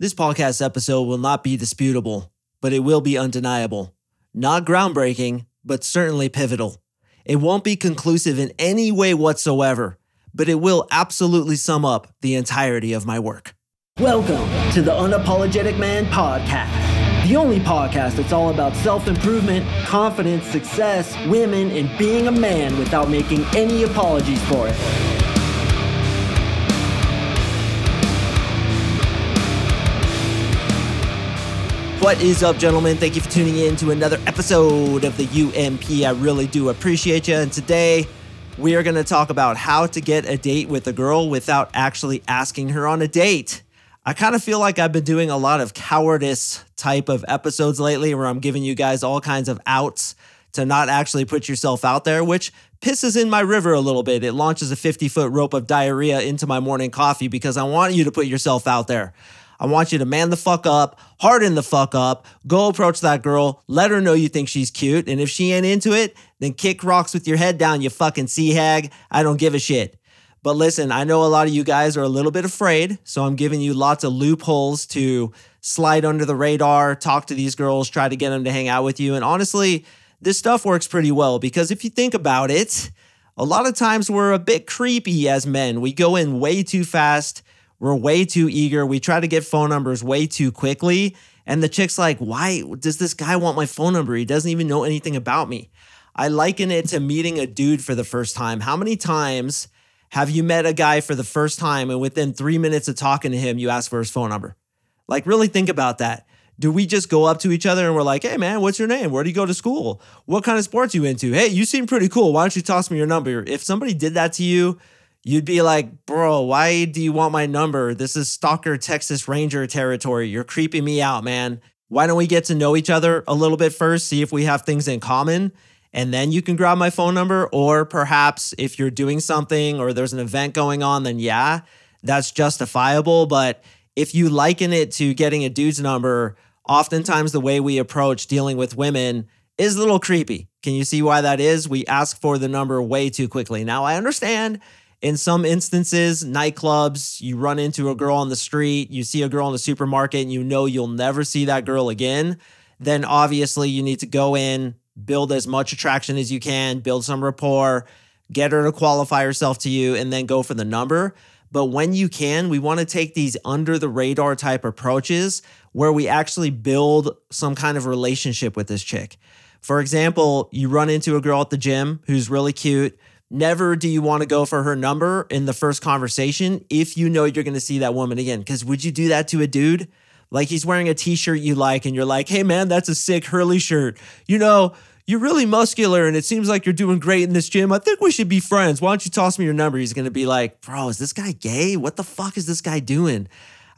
This podcast episode will not be disputable, but it will be undeniable. Not groundbreaking, but certainly pivotal. It won't be conclusive in any way whatsoever, but it will absolutely sum up the entirety of my work. Welcome to the Unapologetic Man Podcast, the only podcast that's all about self improvement, confidence, success, women, and being a man without making any apologies for it. What is up, gentlemen? Thank you for tuning in to another episode of the UMP. I really do appreciate you. And today, we are going to talk about how to get a date with a girl without actually asking her on a date. I kind of feel like I've been doing a lot of cowardice type of episodes lately where I'm giving you guys all kinds of outs to not actually put yourself out there, which pisses in my river a little bit. It launches a 50 foot rope of diarrhea into my morning coffee because I want you to put yourself out there. I want you to man the fuck up, harden the fuck up, go approach that girl, let her know you think she's cute. And if she ain't into it, then kick rocks with your head down, you fucking sea hag. I don't give a shit. But listen, I know a lot of you guys are a little bit afraid, so I'm giving you lots of loopholes to slide under the radar, talk to these girls, try to get them to hang out with you. And honestly, this stuff works pretty well because if you think about it, a lot of times we're a bit creepy as men. We go in way too fast we're way too eager. We try to get phone numbers way too quickly. And the chick's like, why does this guy want my phone number? He doesn't even know anything about me. I liken it to meeting a dude for the first time. How many times have you met a guy for the first time and within three minutes of talking to him, you ask for his phone number? Like, really think about that. Do we just go up to each other and we're like, hey man, what's your name? Where do you go to school? What kind of sports you into? Hey, you seem pretty cool. Why don't you toss me your number? If somebody did that to you, you'd be like, bro, why do you want my number? This is Stalker Texas Ranger territory. You're creeping me out, man. Why don't we get to know each other a little bit first, see if we have things in common? And then you can grab my phone number. Or perhaps if you're doing something or there's an event going on, then yeah, that's justifiable. But if you liken it to getting a dude's number, oftentimes the way we approach dealing with women is a little creepy. Can you see why that is? We ask for the number way too quickly. Now, I understand in some instances, nightclubs, you run into a girl on the street, you see a girl in the supermarket, and you know you'll never see that girl again. Then obviously you need to go in, build as much attraction as you can, build some rapport, get her to qualify herself to you, and then go for the number. But when you can, we want to take these under the radar type approaches where we actually build some kind of relationship with this chick. For example, you run into a girl at the gym who's really cute Never do you want to go for her number in the first conversation if you know you're going to see that woman again. Because would you do that to a dude? Like he's wearing a t shirt you like, and you're like, hey man, that's a sick Hurley shirt. You know, you're really muscular and it seems like you're doing great in this gym. I think we should be friends. Why don't you toss me your number? He's going to be like, bro, is this guy gay? What the fuck is this guy doing?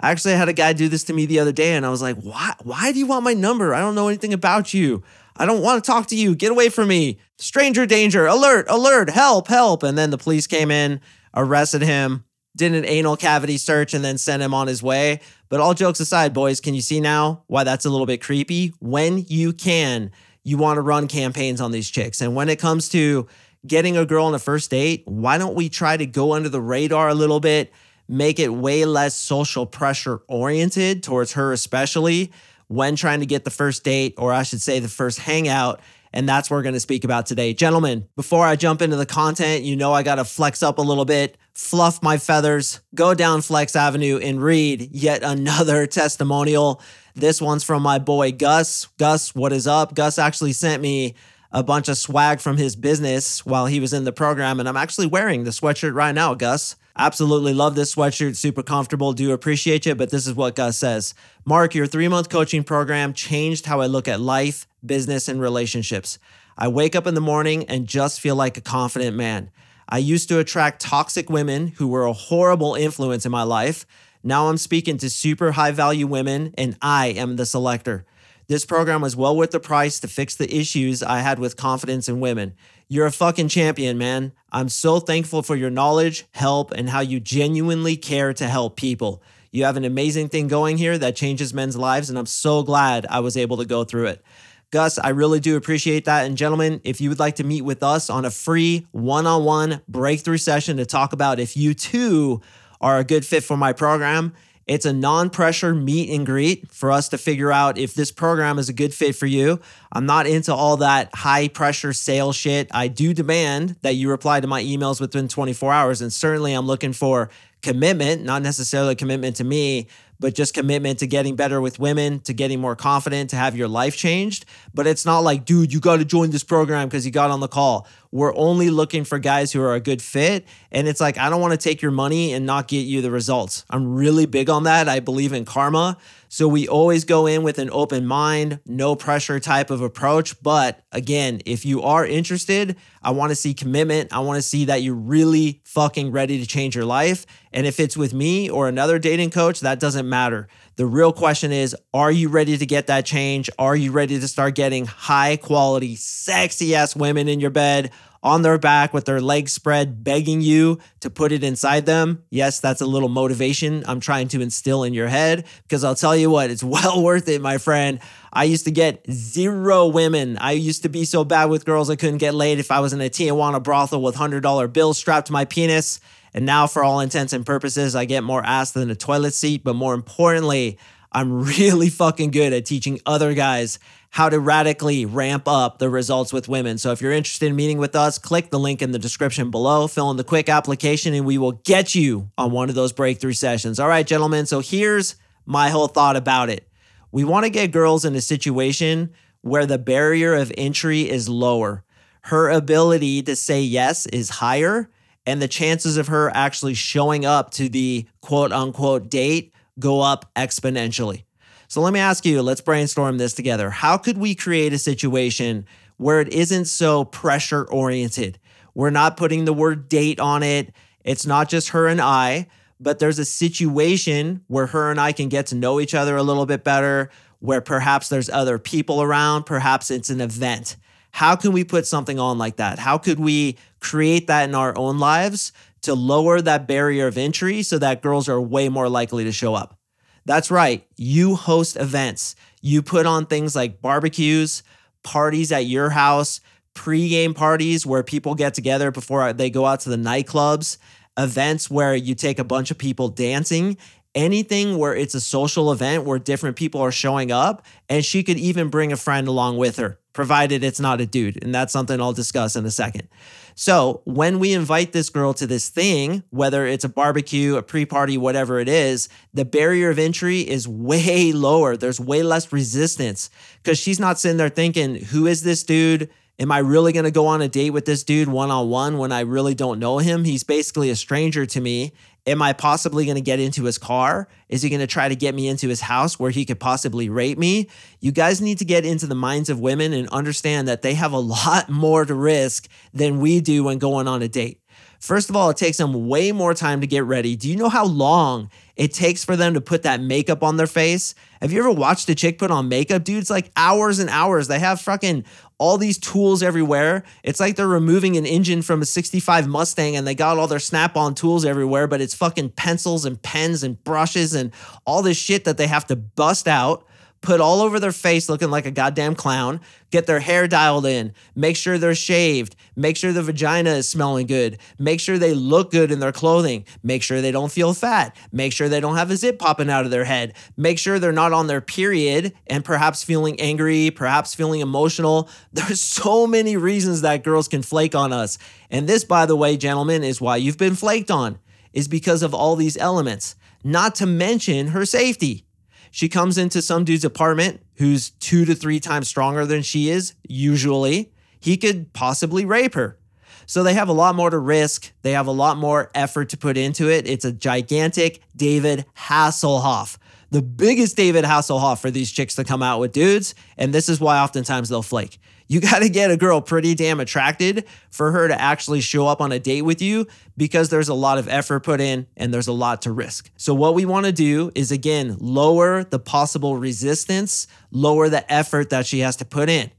I actually had a guy do this to me the other day, and I was like, why, why do you want my number? I don't know anything about you. I don't want to talk to you. Get away from me. Stranger danger. Alert, alert, help, help. And then the police came in, arrested him, did an anal cavity search, and then sent him on his way. But all jokes aside, boys, can you see now why that's a little bit creepy? When you can, you want to run campaigns on these chicks. And when it comes to getting a girl on a first date, why don't we try to go under the radar a little bit, make it way less social pressure oriented towards her, especially? When trying to get the first date, or I should say the first hangout. And that's what we're going to speak about today. Gentlemen, before I jump into the content, you know I got to flex up a little bit, fluff my feathers, go down Flex Avenue and read yet another testimonial. This one's from my boy Gus. Gus, what is up? Gus actually sent me a bunch of swag from his business while he was in the program, and I'm actually wearing the sweatshirt right now, Gus. Absolutely love this sweatshirt, super comfortable, do appreciate you, but this is what Gus says. Mark, your three month coaching program changed how I look at life, business, and relationships. I wake up in the morning and just feel like a confident man. I used to attract toxic women who were a horrible influence in my life. Now I'm speaking to super high value women, and I am the selector. This program was well worth the price to fix the issues I had with confidence in women. You're a fucking champion, man. I'm so thankful for your knowledge, help, and how you genuinely care to help people. You have an amazing thing going here that changes men's lives, and I'm so glad I was able to go through it. Gus, I really do appreciate that. And gentlemen, if you would like to meet with us on a free one on one breakthrough session to talk about if you too are a good fit for my program, It's a non pressure meet and greet for us to figure out if this program is a good fit for you. I'm not into all that high pressure sales shit. I do demand that you reply to my emails within 24 hours. And certainly I'm looking for commitment, not necessarily commitment to me, but just commitment to getting better with women, to getting more confident, to have your life changed. But it's not like, dude, you got to join this program because you got on the call. We're only looking for guys who are a good fit. And it's like, I don't want to take your money and not get you the results. I'm really big on that. I believe in karma. So we always go in with an open mind, no pressure type of approach. But again, if you are interested, I want to see commitment. I want to see that you're really fucking ready to change your life. And if it's with me or another dating coach, that doesn't matter. The real question is Are you ready to get that change? Are you ready to start getting high quality, sexy ass women in your bed? On their back with their legs spread, begging you to put it inside them. Yes, that's a little motivation I'm trying to instill in your head because I'll tell you what, it's well worth it, my friend. I used to get zero women. I used to be so bad with girls I couldn't get laid if I was in a Tijuana brothel with $100 bills strapped to my penis. And now, for all intents and purposes, I get more ass than a toilet seat. But more importantly, I'm really fucking good at teaching other guys how to radically ramp up the results with women. So if you're interested in meeting with us, click the link in the description below, fill in the quick application, and we will get you on one of those breakthrough sessions. All right, gentlemen. So here's my whole thought about it. We want to get girls in a situation where the barrier of entry is lower. Her ability to say yes is higher, and the chances of her actually showing up to the quote unquote date go up exponentially. So let me ask you, let's brainstorm this together. How could we create a situation where it isn't so pressure oriented? We're not putting the word date on it. It's not just her and I, but there's a situation where her and I can get to know each other a little bit better, where perhaps there's other people around, perhaps it's an event. How can we put something on like that? How could we create that in our own lives to lower that barrier of entry so that girls are way more likely to show up? That's right. You host events. You put on things like barbecues, parties at your house, pre-game parties where people get together before they go out to the nightclubs, events where you take a bunch of people dancing, anything where it's a social event where different people are showing up and she could even bring a friend along with her provided it's not a dude and that's something I'll discuss in a second. So when we invite this girl to this thing, whether it's a barbecue, a pre party, whatever it is, the barrier of entry is way lower. There's way less resistance because she's not sitting there thinking, who is this dude? Am I really going to go on a date with this dude one on one when I really don't know him? He's basically a stranger to me. Am I possibly going to get into his car? Is he going to try to get me into his house where he could possibly rape me? You guys need to get into the minds of women and understand that they have a lot more to risk than we do when going on a date. First of all, it takes them way more time to get ready. Do you know how long it takes for them to put that makeup on their face? Have you ever watched a chick put on makeup? Dude, it's like hours and hours. They have fucking all these tools everywhere. It's like they're removing an engine from a 65 Mustang and they got all their snap on tools everywhere, but it's fucking pencils and pens and brushes and all this shit that they have to bust out put all over their face looking like a goddamn clown, get their hair dialed in, make sure they're shaved, make sure the vagina is smelling good, make sure they look good in their clothing, make sure they don't feel fat, make sure they don't have a zip popping out of their head, make sure they're not on their period and perhaps feeling angry, perhaps feeling emotional. There's so many reasons that girls can flake on us. And this, by the way, gentlemen, is why you've been flaked on, is because of all these elements, not to mention her safety. She comes into some dude's apartment who's two to three times stronger than she is, usually. He could possibly rape her. So they have a lot more to risk. They have a lot more effort to put into it. It's a gigantic David Hasselhoff, the biggest David Hasselhoff for these chicks to come out with dudes. And this is why oftentimes they'll flake. You got to get a girl pretty damn attracted for her to actually show up on a date with you because there's a lot of effort put in and there's a lot to risk. So, what we want to do is again, lower the possible resistance, lower the effort that she has to put in.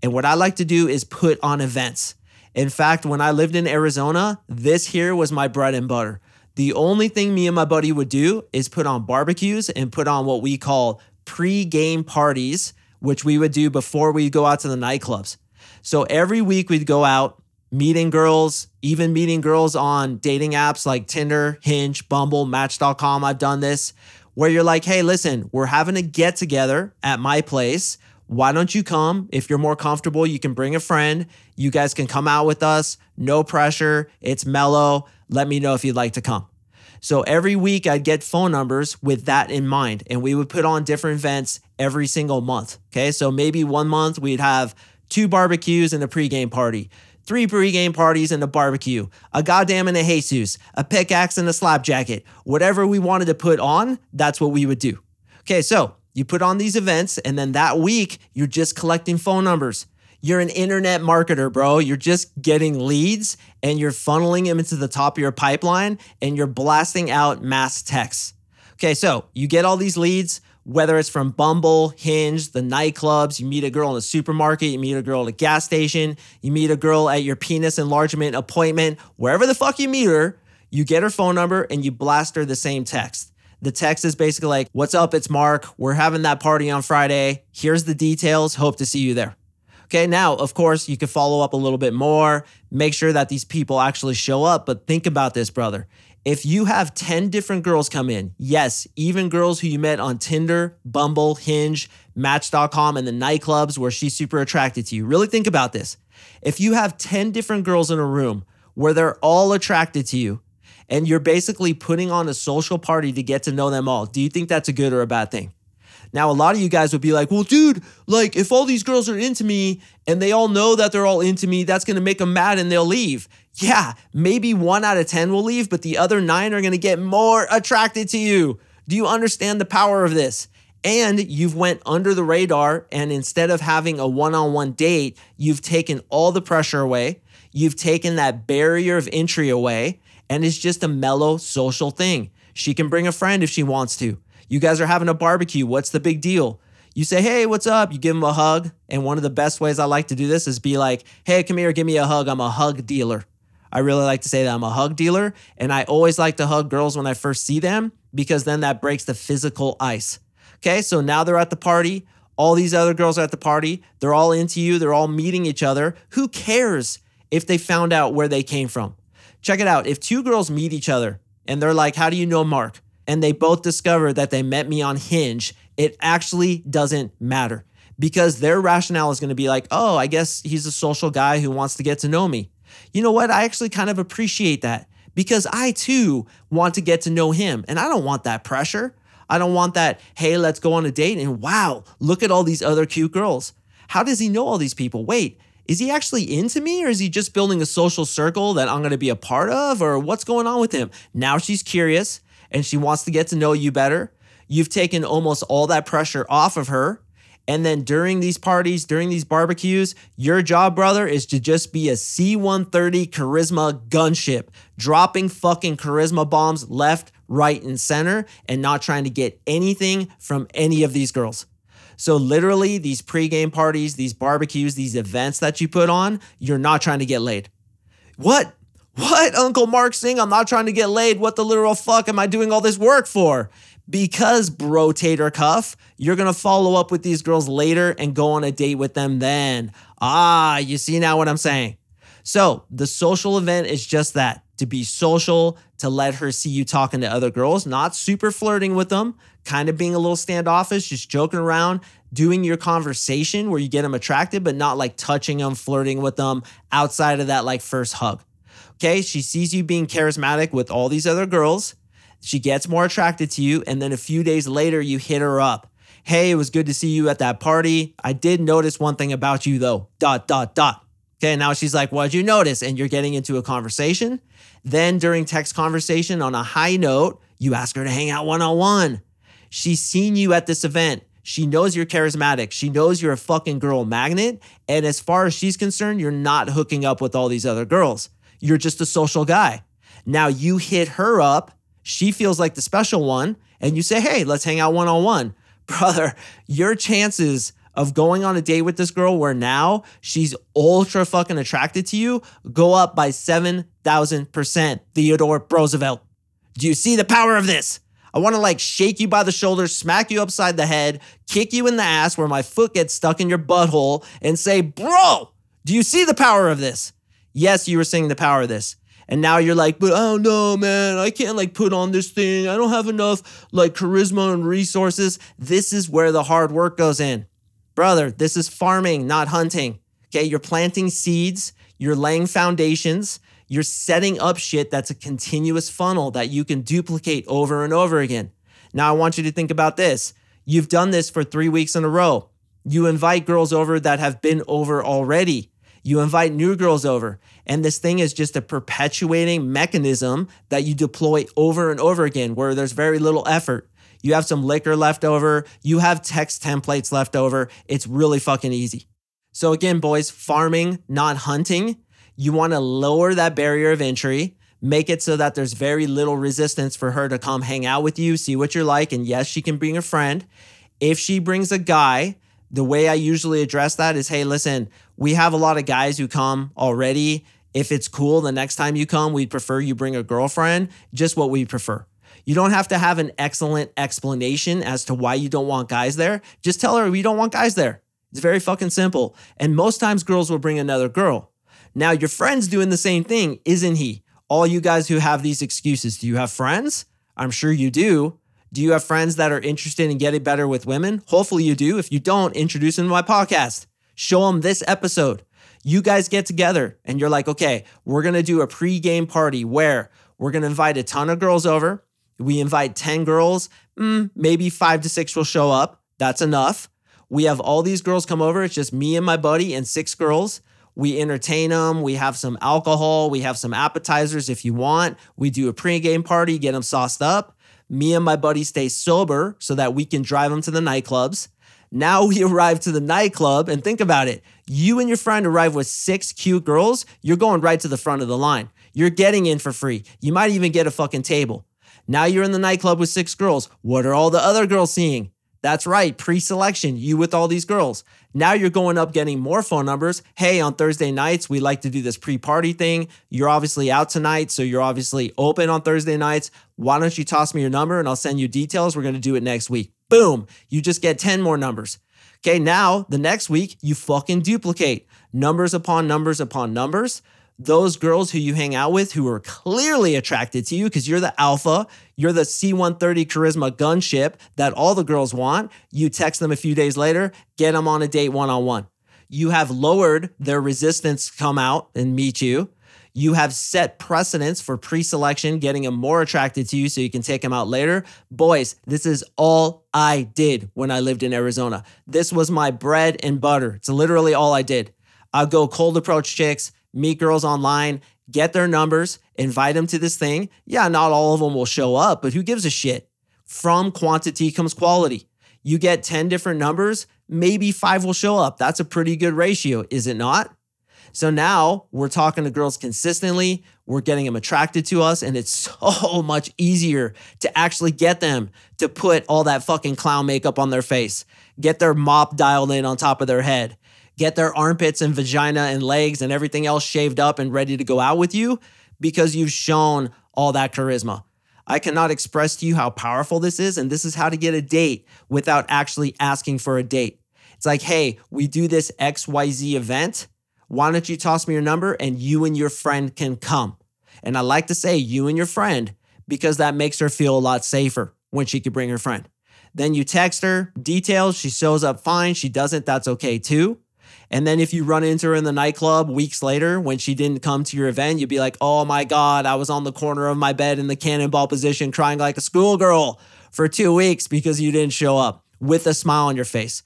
And what I like to do is put on events. In fact, when I lived in Arizona, this here was my bread and butter. The only thing me and my buddy would do is put on barbecues and put on what we call pre game parties which we would do before we go out to the nightclubs. So every week we'd go out meeting girls, even meeting girls on dating apps like Tinder, Hinge, Bumble, Match.com. I've done this. where you're like, hey, listen, we're having a get together at my place. Why don't you come? If you're more comfortable, you can bring a friend. You guys can come out with us. No pressure. It's mellow. Let me know if you'd like to come. So every week I'd get phone numbers with that in mind, and we would put on different events every single month. Okay. So maybe one month we'd have two barbecues and a pregame party, three pregame parties and a barbecue, a goddamn and a Jesus, a pickaxe and a slap jacket. Whatever we wanted to put on, that's what we would do. Okay. So you put on these events, and then that week you're just collecting phone numbers. You're an internet marketer, bro. You're just getting leads and you're funneling them into the top of your pipeline and you're blasting out mass texts. Okay, so you get all these leads, whether it's from Bumble, Hinge, the nightclubs, you meet a girl in a supermarket, you meet a girl at a gas station, you meet a girl at your penis enlargement appointment, wherever the fuck you meet her, you get her phone number and you blast her the same text. The text is basically like, What's up? It's Mark. We're having that party on Friday. Here's the details. Hope to see you there. Okay, now, of course, you can follow up a little bit more, make sure that these people actually show up. But think about this, brother. If you have 10 different girls come in, yes, even girls who you met on Tinder, Bumble, Hinge, Match.com, and the nightclubs where she's super attracted to you, really think about this. If you have 10 different girls in a room where they're all attracted to you, and you're basically putting on a social party to get to know them all, do you think that's a good or a bad thing? Now, a lot of you guys would be like, well, dude, like if all these girls are into me and they all know that they're all into me, that's to make them mad and they'll leave. Yeah, maybe one out of 10 will leave, but the other nine are to get more attracted to you. Do you understand the power of this? And you've went under the radar and instead of having a one-on-one date, you've taken all the pressure away. You've taken that barrier of entry away and it's just a mellow social thing. She can bring a friend if she wants to. You guys are having a barbecue. What's the big deal? You say, hey, what's up? You give them a hug. And one of the best ways I like to do this is be like, hey, come here, give me a hug. I'm a hug dealer. I really like to say that I'm a hug dealer. And I always like to hug girls when I first see them because then that breaks the physical ice. Okay, so now they're at the party. All these other girls are at the party. They're all into you. They're all meeting each other. Who cares if they found out where they came from? Check it out. If two girls meet each other and they're like, How do you know Mark? and they both discover that they met me on Hinge, it actually doesn't matter because their rationale is going to be like, oh, I guess he's a social guy who wants to get to know me. You know what? I actually kind of appreciate that because I too want to get to know him and I don't want that pressure. I don't want that, hey, let's go on a date and wow, look at all these other cute girls. How does he know all these people? Wait, is he actually into me or is he just building a social circle that I'm going to be a part of or what's going on with him? Now she's curious and she wants to get to know you better. You've taken almost all that pressure off of her. And then during these parties, during these barbecues, your job, brother, is to just be a C 130 charisma gunship, dropping fucking charisma bombs left, right, and center, and not trying to get anything from any of these girls. So, literally, these pregame parties, these barbecues, these events that you put on, you're not trying to get laid. What? What, Uncle Mark Sing? I'm not trying to get laid. What the literal fuck am I doing all this work for? Because, bro, Tater Cuff, you're gonna follow up with these girls later and go on a date with them then. Ah, you see now what I'm saying? So, the social event is just that to be social, to let her see you talking to other girls, not super flirting with them, kind of being a little standoffish, just joking around, doing your conversation where you get them attracted, but not like touching them, flirting with them outside of that like first hug. Okay, she sees you being charismatic with all these other girls. She gets more attracted to you. And then a few days later, you hit her up. Hey, it was good to see you at that party. I did notice one thing about you though. Dot, dot, dot. Okay, now she's like, What'd you notice? And you're getting into a conversation. Then during text conversation on a high note, you ask her to hang out one on one. She's seen you at this event. She knows you're charismatic. She knows you're a fucking girl magnet. And as far as she's concerned, you're not hooking up with all these other girls. You're just a social guy. Now you hit her up. She feels like the special one. And you say, hey, let's hang out one on one. Brother, your chances of going on a date with this girl where now she's ultra fucking attracted to you go up by 7,000%. Theodore Roosevelt. Do you see the power of this? I want to like shake you by the shoulders, smack you upside the head, kick you in the ass where my foot gets stuck in your butthole, and say, Bro, do you see the power of this? Yes, you were seeing the power of this. And now you're like, but oh, I don't know, man. I can't like put on this thing. I don't have enough like charisma and resources. This is where the hard work goes in. Brother, this is farming, not hunting. Okay. You're planting seeds, you're laying foundations, you're setting up shit that's a continuous funnel that you can duplicate over and over again. Now, I want you to think about this. You've done this for three weeks in a row. You invite girls over that have been over already. You invite new girls over. And this thing is just a perpetuating mechanism that you deploy over and over again where there's very little effort. You have some liquor left over, you have text templates left over. It's really fucking easy. So, again, boys, farming, not hunting. You want to lower that barrier of entry, make it so that there's very little resistance for her to come hang out with you, see what you're like. And yes, she can bring a friend. If she brings a guy, the way I usually address that is hey, listen, we have a lot of guys who come already. If it's cool, the next time you come, we'd prefer you bring a girlfriend, just what we prefer. You don't have to have an excellent explanation as to why you don't want guys there. Just tell her we don't want guys there. It's very fucking simple. And most times girls will bring another girl. Now, your friend's doing the same thing, isn't he? All you guys who have these excuses, do you have friends? I'm sure you do. Do you have friends that are interested in getting better with women? Hopefully you do. If you don't, introduce them to my podcast. Show them this episode. You guys get together and you're like, okay, we're going to do a pre-game party where we're going to invite a ton of girls over. We invite 10 girls, mm, maybe five to six will show up. That's enough. We have all these girls come over. It's just me and my buddy and six girls. We entertain them. We have some alcohol. We have some appetizers if you want. We do a pre-game party, get them sauced up. Me and my buddy stay sober so that we can drive them to the nightclubs. Now we arrive to the nightclub and think about it. You and your friend arrive with six cute girls. You're going right to the front of the line. You're getting in for free. You might even get a fucking table. Now you're in the nightclub with six girls. What are all the other girls seeing? That's right, pre selection, you with all these girls. Now you're going up getting more phone numbers. Hey, on Thursday nights, we like to do this pre party thing. You're obviously out tonight, so you're obviously open on Thursday nights. Why don't you toss me your number and I'll send you details? We're going to do it next week. Boom, you just get 10 more numbers. Okay, now the next week, you fucking duplicate numbers upon numbers upon numbers those girls who you hang out with who are clearly attracted to you because you're the alpha, you're the C130 charisma gunship that all the girls want. You text them a few days later, get them on a date one on one. You have lowered their resistance come out and meet you. You have set precedents for pre selection, getting them more attracted to you so you can take them out later. Boys, this is all I did when I lived in Arizona. This was my bread and butter. It's literally all I did. I'll go cold approach chicks, meet girls online, get their numbers, invite them to this thing. Yeah, not all of them will show up, but who gives a shit? From quantity comes quality. You get 10 different numbers, maybe five will show up. That's a pretty good ratio, is it not? So now we're talking to girls consistently. We're getting them attracted to us, and it's so much easier to actually get them to put all that fucking clown makeup on their face, get their mop dialed in on top of their head, get their armpits and vagina and legs and everything else shaved up and ready to go out with you because you've shown all that charisma. I cannot express to you how powerful this is, and this is how to get a date without actually asking for a date. It's like, hey, we do this XYZ event. Why don't you toss me your number and you and your friend can come? And I like to say you and your friend because that makes her feel a lot safer when she could bring her friend. Then you text her details. She shows up fine. She doesn't. That's okay too. And then if you run into her in the nightclub weeks later when she didn't come to your event, you'd be like, oh my God, I was on the corner of my bed in the cannonball position crying like a schoolgirl for two weeks because you didn't show up with a smile on your face,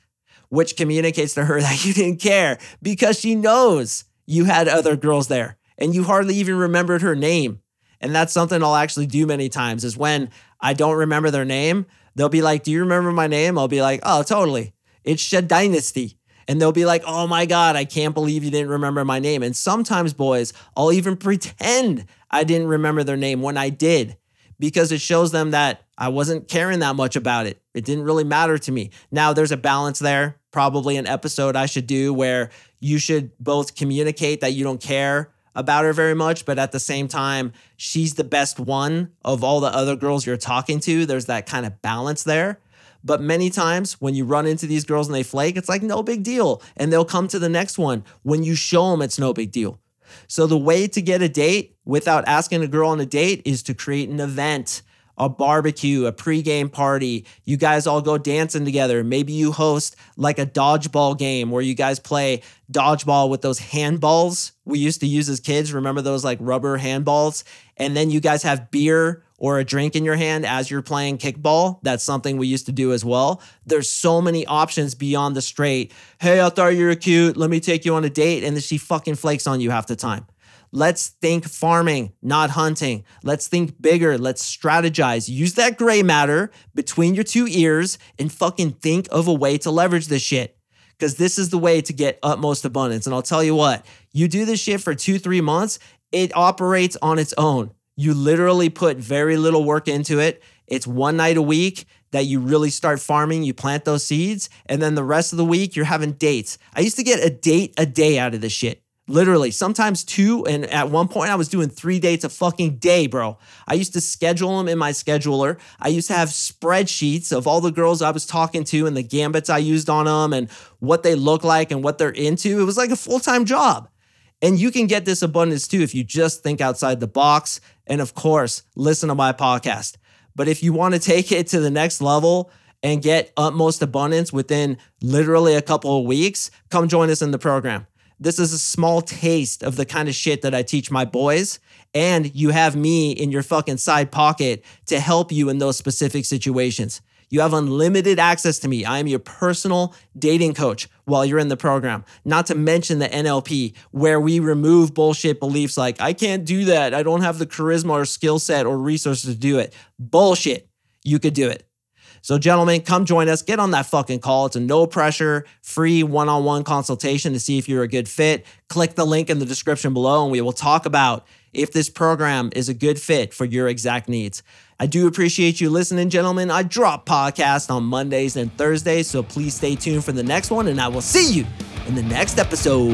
which communicates to her that you didn't care because she knows you had other girls there and you hardly even remembered her name. And that's something I'll actually do many times is when I don't remember their name, they'll be like, Do you remember my name? I'll be like, Oh, totally. It's Shed Dynasty and they'll be like, oh my God, I can't believe you didn't remember my name. And sometimes, boys, I'll even pretend I didn't remember their name when I did because it shows them that I wasn't caring that much about it. It didn't really matter to me. Now, there's a balance there, probably an episode I should do where you should both communicate that you don't care about her very much, but at the same time, she's the best one of all the other girls you're talking to. There's that kind of balance there. But many times when you run into these girls and they flake, it's like no big deal. And they'll come to the next one when you show them it's no big deal. So the way to get a date without asking a girl on a date is to create an event a barbecue, a pregame party. You guys all go dancing together. Maybe you host like a dodgeball game where you guys play dodgeball with those handballs we used to use as kids. Remember those like rubber handballs? And then you guys have beer or a drink in your hand as you're playing kickball. That's something we used to do as well. There's so many options beyond the straight, hey, I thought you were cute. Let me take you on a date. And then she fucking flakes on you half the time. Let's think farming, not hunting. Let's think bigger. Let's strategize. Use that gray matter between your two ears and fucking think of a way to leverage this shit. Because this is the way to get utmost abundance. And I'll tell you what, you do this shit for two, three months, it operates on its own. You literally put very little work into it. It's one night a week that you really start farming, you plant those seeds, and then the rest of the week you're having dates. I used to get a date a day out of this shit. Literally, sometimes two. And at one point, I was doing three dates a fucking day, bro. I used to schedule them in my scheduler. I used to have spreadsheets of all the girls I was talking to and the gambits I used on them and what they look like and what they're into. It was like a full time job. And you can get this abundance too if you just think outside the box. And of course, listen to my podcast. But if you want to take it to the next level, and get utmost abundance within literally a couple of weeks, come join us in the program. This is a small taste of the kind of shit that I teach my boys. And you have me in your fucking side pocket to help you in those specific situations. You have unlimited access to me. I am your personal dating coach while you're in the program. Not to mention the NLP, where we remove bullshit beliefs like, I can't do that. I don't have the charisma or skill set or resources to do it. Bullshit. You could do it. So, gentlemen, come join us. Get on that fucking call. It's a no pressure, free one on one consultation to see if you're a good fit. Click the link in the description below, and we will talk about if this program is a good fit for your exact needs. I do appreciate you listening, gentlemen. I drop podcasts on Mondays and Thursdays, so please stay tuned for the next one, and I will see you in the next episode.